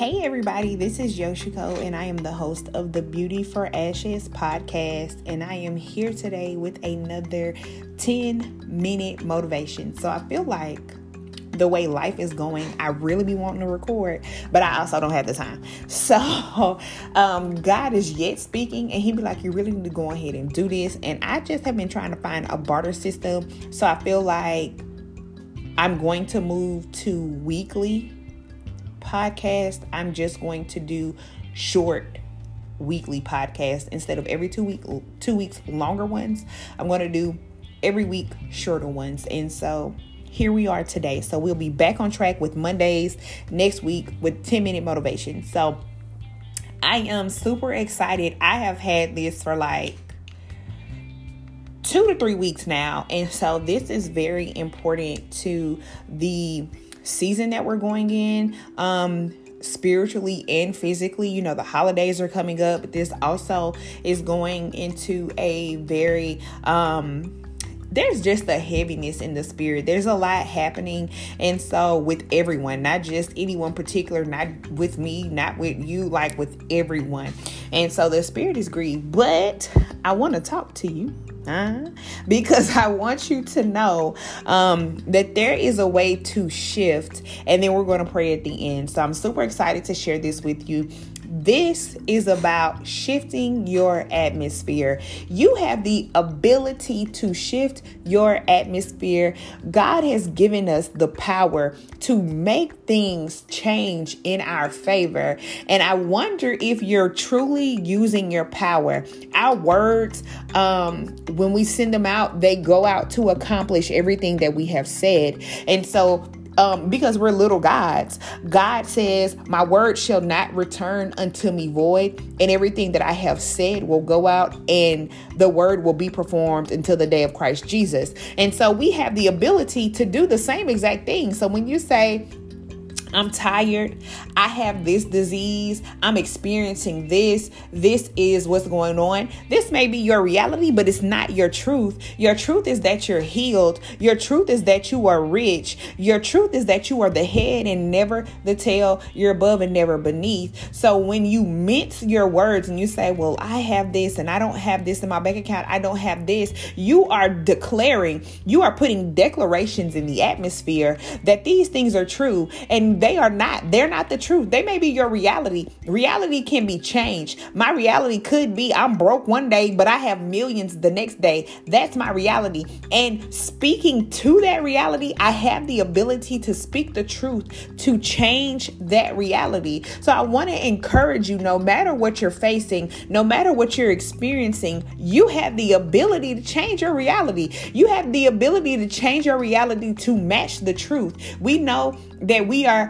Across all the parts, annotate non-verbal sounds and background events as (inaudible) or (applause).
Hey, everybody, this is Yoshiko, and I am the host of the Beauty for Ashes podcast. And I am here today with another 10 minute motivation. So I feel like the way life is going, I really be wanting to record, but I also don't have the time. (laughs) So um, God is yet speaking, and He be like, "You really need to go ahead and do this." And I just have been trying to find a barter system, so I feel like I'm going to move to weekly podcast. I'm just going to do short weekly podcast instead of every two week two weeks longer ones. I'm going to do every week shorter ones. And so here we are today. So we'll be back on track with Mondays next week with 10 minute motivation. So I am super excited. I have had this for like two to three weeks now. And so this is very important to the season that we're going in. Um, spiritually and physically. You know, the holidays are coming up, but this also is going into a very um there's just a heaviness in the spirit. There's a lot happening. And so, with everyone, not just anyone particular, not with me, not with you, like with everyone. And so, the spirit is grieved. But I want to talk to you uh, because (laughs) I want you to know um, that there is a way to shift, and then we're going to pray at the end. So I'm super excited to share this with you. This is about shifting your atmosphere. You have the ability to shift your atmosphere. God has given us the power to make things change in our favor. And I wonder if you're truly using your power. Our words, um, when we send them out, they go out to accomplish everything that we have said. And so um, because we're little gods. God says, My word shall not return unto me void, and everything that I have said will go out, and the word will be performed until the day of Christ Jesus. And so we have the ability to do the same exact thing. So when you say, I'm tired. I have this disease. I'm experiencing this. This is what's going on. This may be your reality, but it's not your truth. Your truth is that you're healed. Your truth is that you are rich. Your truth is that you are the head and never the tail. You're above and never beneath. So when you mince your words and you say, Well, I have this and I don't have this in my bank account, I don't have this, you are declaring, you are putting declarations in the atmosphere that these things are true. And they are not. They're not the truth. They may be your reality. Reality can be changed. My reality could be I'm broke one day, but I have millions the next day. That's my reality. And speaking to that reality, I have the ability to speak the truth to change that reality. So I want to encourage you no matter what you're facing, no matter what you're experiencing, you have the ability to change your reality. You have the ability to change your reality to match the truth. We know that we are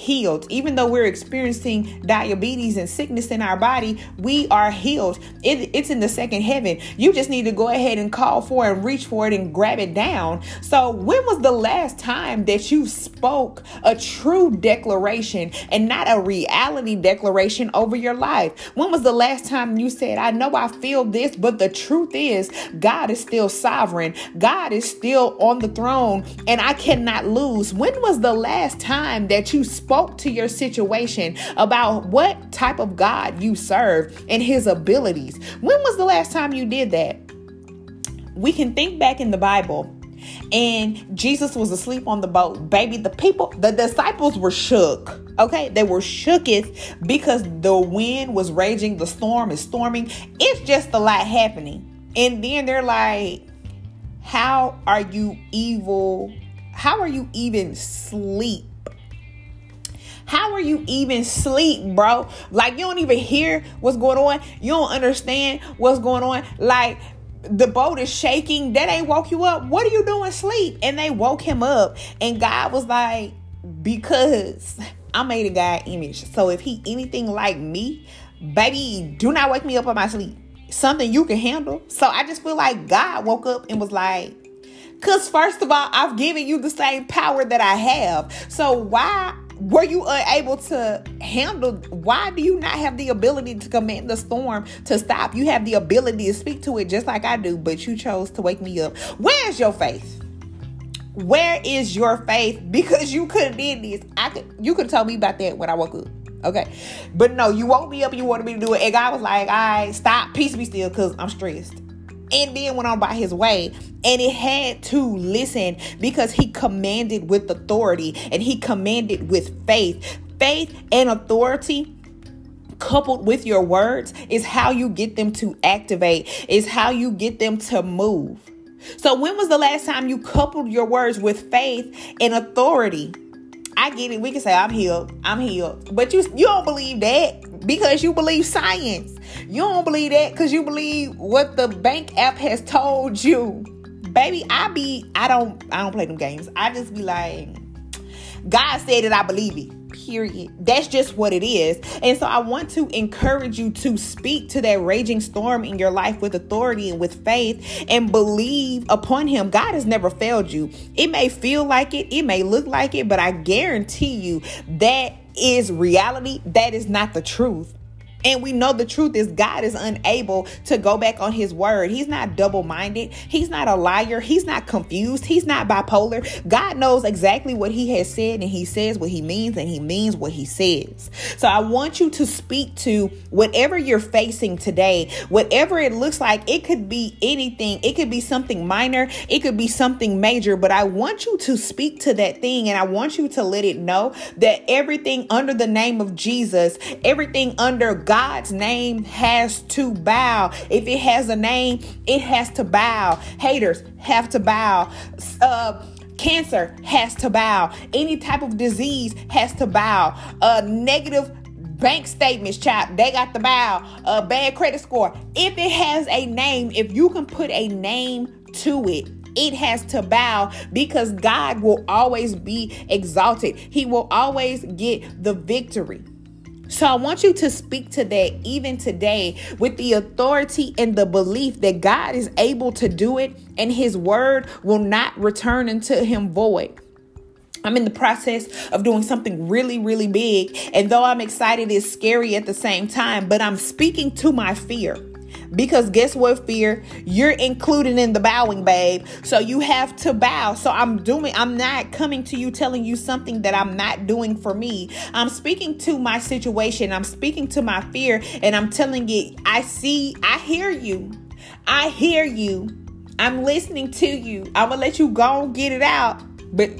healed. Even though we're experiencing diabetes and sickness in our body, we are healed. It, it's in the second heaven. You just need to go ahead and call for and reach for it and grab it down. So, when was the last time that you spoke a true declaration and not a reality declaration over your life? When was the last time you said, I know I feel this, but the truth is, God is still sovereign, God is still on the throne, and I cannot lose? When was the last time that you spoke? Spoke to your situation about what type of God you serve and his abilities. When was the last time you did that? We can think back in the Bible and Jesus was asleep on the boat. Baby, the people, the disciples were shook. Okay, they were shooketh because the wind was raging, the storm is storming. It's just a lot happening. And then they're like, How are you evil? How are you even sleep? How are you even sleep, bro? Like you don't even hear what's going on. You don't understand what's going on. Like the boat is shaking. That ain't woke you up. What are you doing sleep? And they woke him up. And God was like, because I made a God image. So if he anything like me, baby, do not wake me up on my sleep. Something you can handle. So I just feel like God woke up and was like, because first of all, I've given you the same power that I have. So why were you unable to handle why do you not have the ability to command the storm to stop you have the ability to speak to it just like i do but you chose to wake me up where's your faith where is your faith because you could have did this i could you could tell me about that when i woke up Okay. But no, you woke me up you wanted me to do it. And God was like, right, stop, peace be still, because I'm stressed. And then went on by his way. And it had to listen because he commanded with authority and he commanded with faith. Faith and authority coupled with your words is how you get them to activate, is how you get them to move. So, when was the last time you coupled your words with faith and authority? I get it. We can say I'm healed. I'm healed. But you you don't believe that because you believe science. You don't believe that because you believe what the bank app has told you. Baby, I be I don't I don't play them games. I just be like, God said it, I believe it period. That's just what it is. And so I want to encourage you to speak to that raging storm in your life with authority and with faith and believe upon Him. God has never failed you. It may feel like it, it may look like it, but I guarantee you that is reality. That is not the truth. And we know the truth is God is unable to go back on his word. He's not double minded. He's not a liar. He's not confused. He's not bipolar. God knows exactly what he has said and he says what he means and he means what he says. So I want you to speak to whatever you're facing today, whatever it looks like. It could be anything, it could be something minor, it could be something major, but I want you to speak to that thing and I want you to let it know that everything under the name of Jesus, everything under God's name has to bow. If it has a name, it has to bow. Haters have to bow. Uh, cancer has to bow. Any type of disease has to bow. Uh, negative bank statements, child, they got the bow. A bad credit score. If it has a name, if you can put a name to it, it has to bow because God will always be exalted. He will always get the victory. So I want you to speak to that even today with the authority and the belief that God is able to do it and his word will not return unto him void. I'm in the process of doing something really, really big. And though I'm excited, it's scary at the same time, but I'm speaking to my fear. Because guess what, fear? You're included in the bowing, babe. So you have to bow. So I'm doing, I'm not coming to you telling you something that I'm not doing for me. I'm speaking to my situation. I'm speaking to my fear and I'm telling it, I see, I hear you. I hear you. I'm listening to you. I'm gonna let you go and get it out. But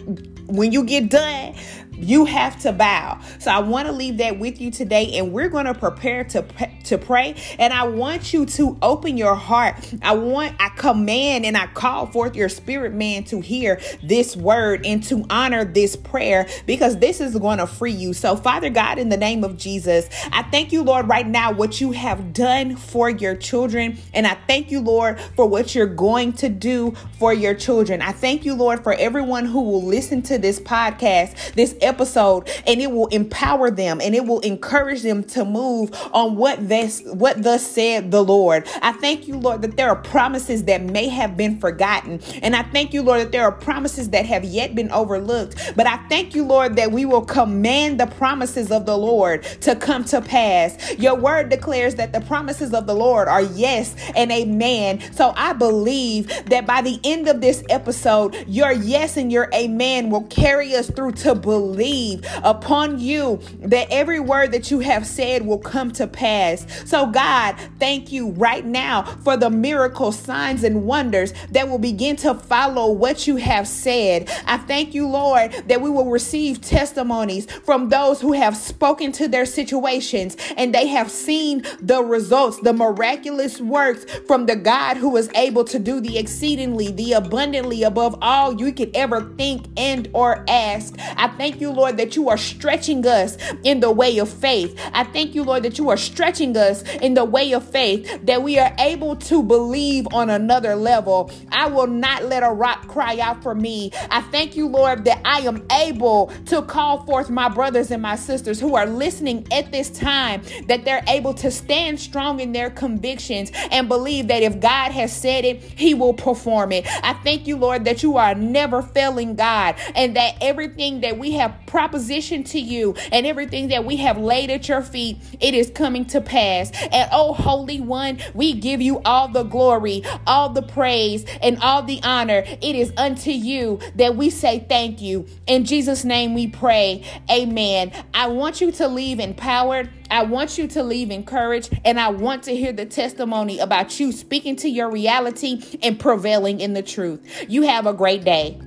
when you get done, you have to bow. So I want to leave that with you today and we're going to prepare to to pray and I want you to open your heart. I want I command and I call forth your spirit man to hear this word and to honor this prayer because this is going to free you. So Father God in the name of Jesus, I thank you Lord right now what you have done for your children and I thank you Lord for what you're going to do for your children. I thank you Lord for everyone who will listen to this podcast, this episode and it will empower them and it will encourage them to move on what this what thus said the Lord. I thank you, Lord, that there are promises that may have been forgotten. And I thank you, Lord, that there are promises that have yet been overlooked. But I thank you, Lord, that we will command the promises of the Lord to come to pass. Your word declares that the promises of the Lord are yes and amen. So I believe that by the end of this episode, your yes and your amen will carry us through to believe believe upon you that every word that you have said will come to pass. So, God, thank you right now for the miracle signs and wonders that will begin to follow what you have said. I thank you, Lord, that we will receive testimonies from those who have spoken to their situations and they have seen the results, the miraculous works from the God who is able to do the exceedingly, the abundantly above all you could ever think and or ask. I thank you, Lord, that you are stretching us in the way of faith. I thank you, Lord, that you are stretching us in the way of faith, that we are able to believe on another level. I will not let a rock cry out for me. I thank you, Lord, that I am able to call forth my brothers and my sisters who are listening at this time, that they're able to stand strong in their convictions and believe that if God has said it, He will perform it. I thank you, Lord, that you are never failing God and that everything that we have propositioned to you and everything that we have laid at your feet, it is coming to pass. And oh, Holy One, we give you all the glory, all the praise, and all the honor. It is unto you that we say thank you. In Jesus' name we pray. Amen. I want you to leave empowered. I want you to leave encouraged, and I want to hear the testimony about you speaking to your reality and prevailing in the truth. You have a great day.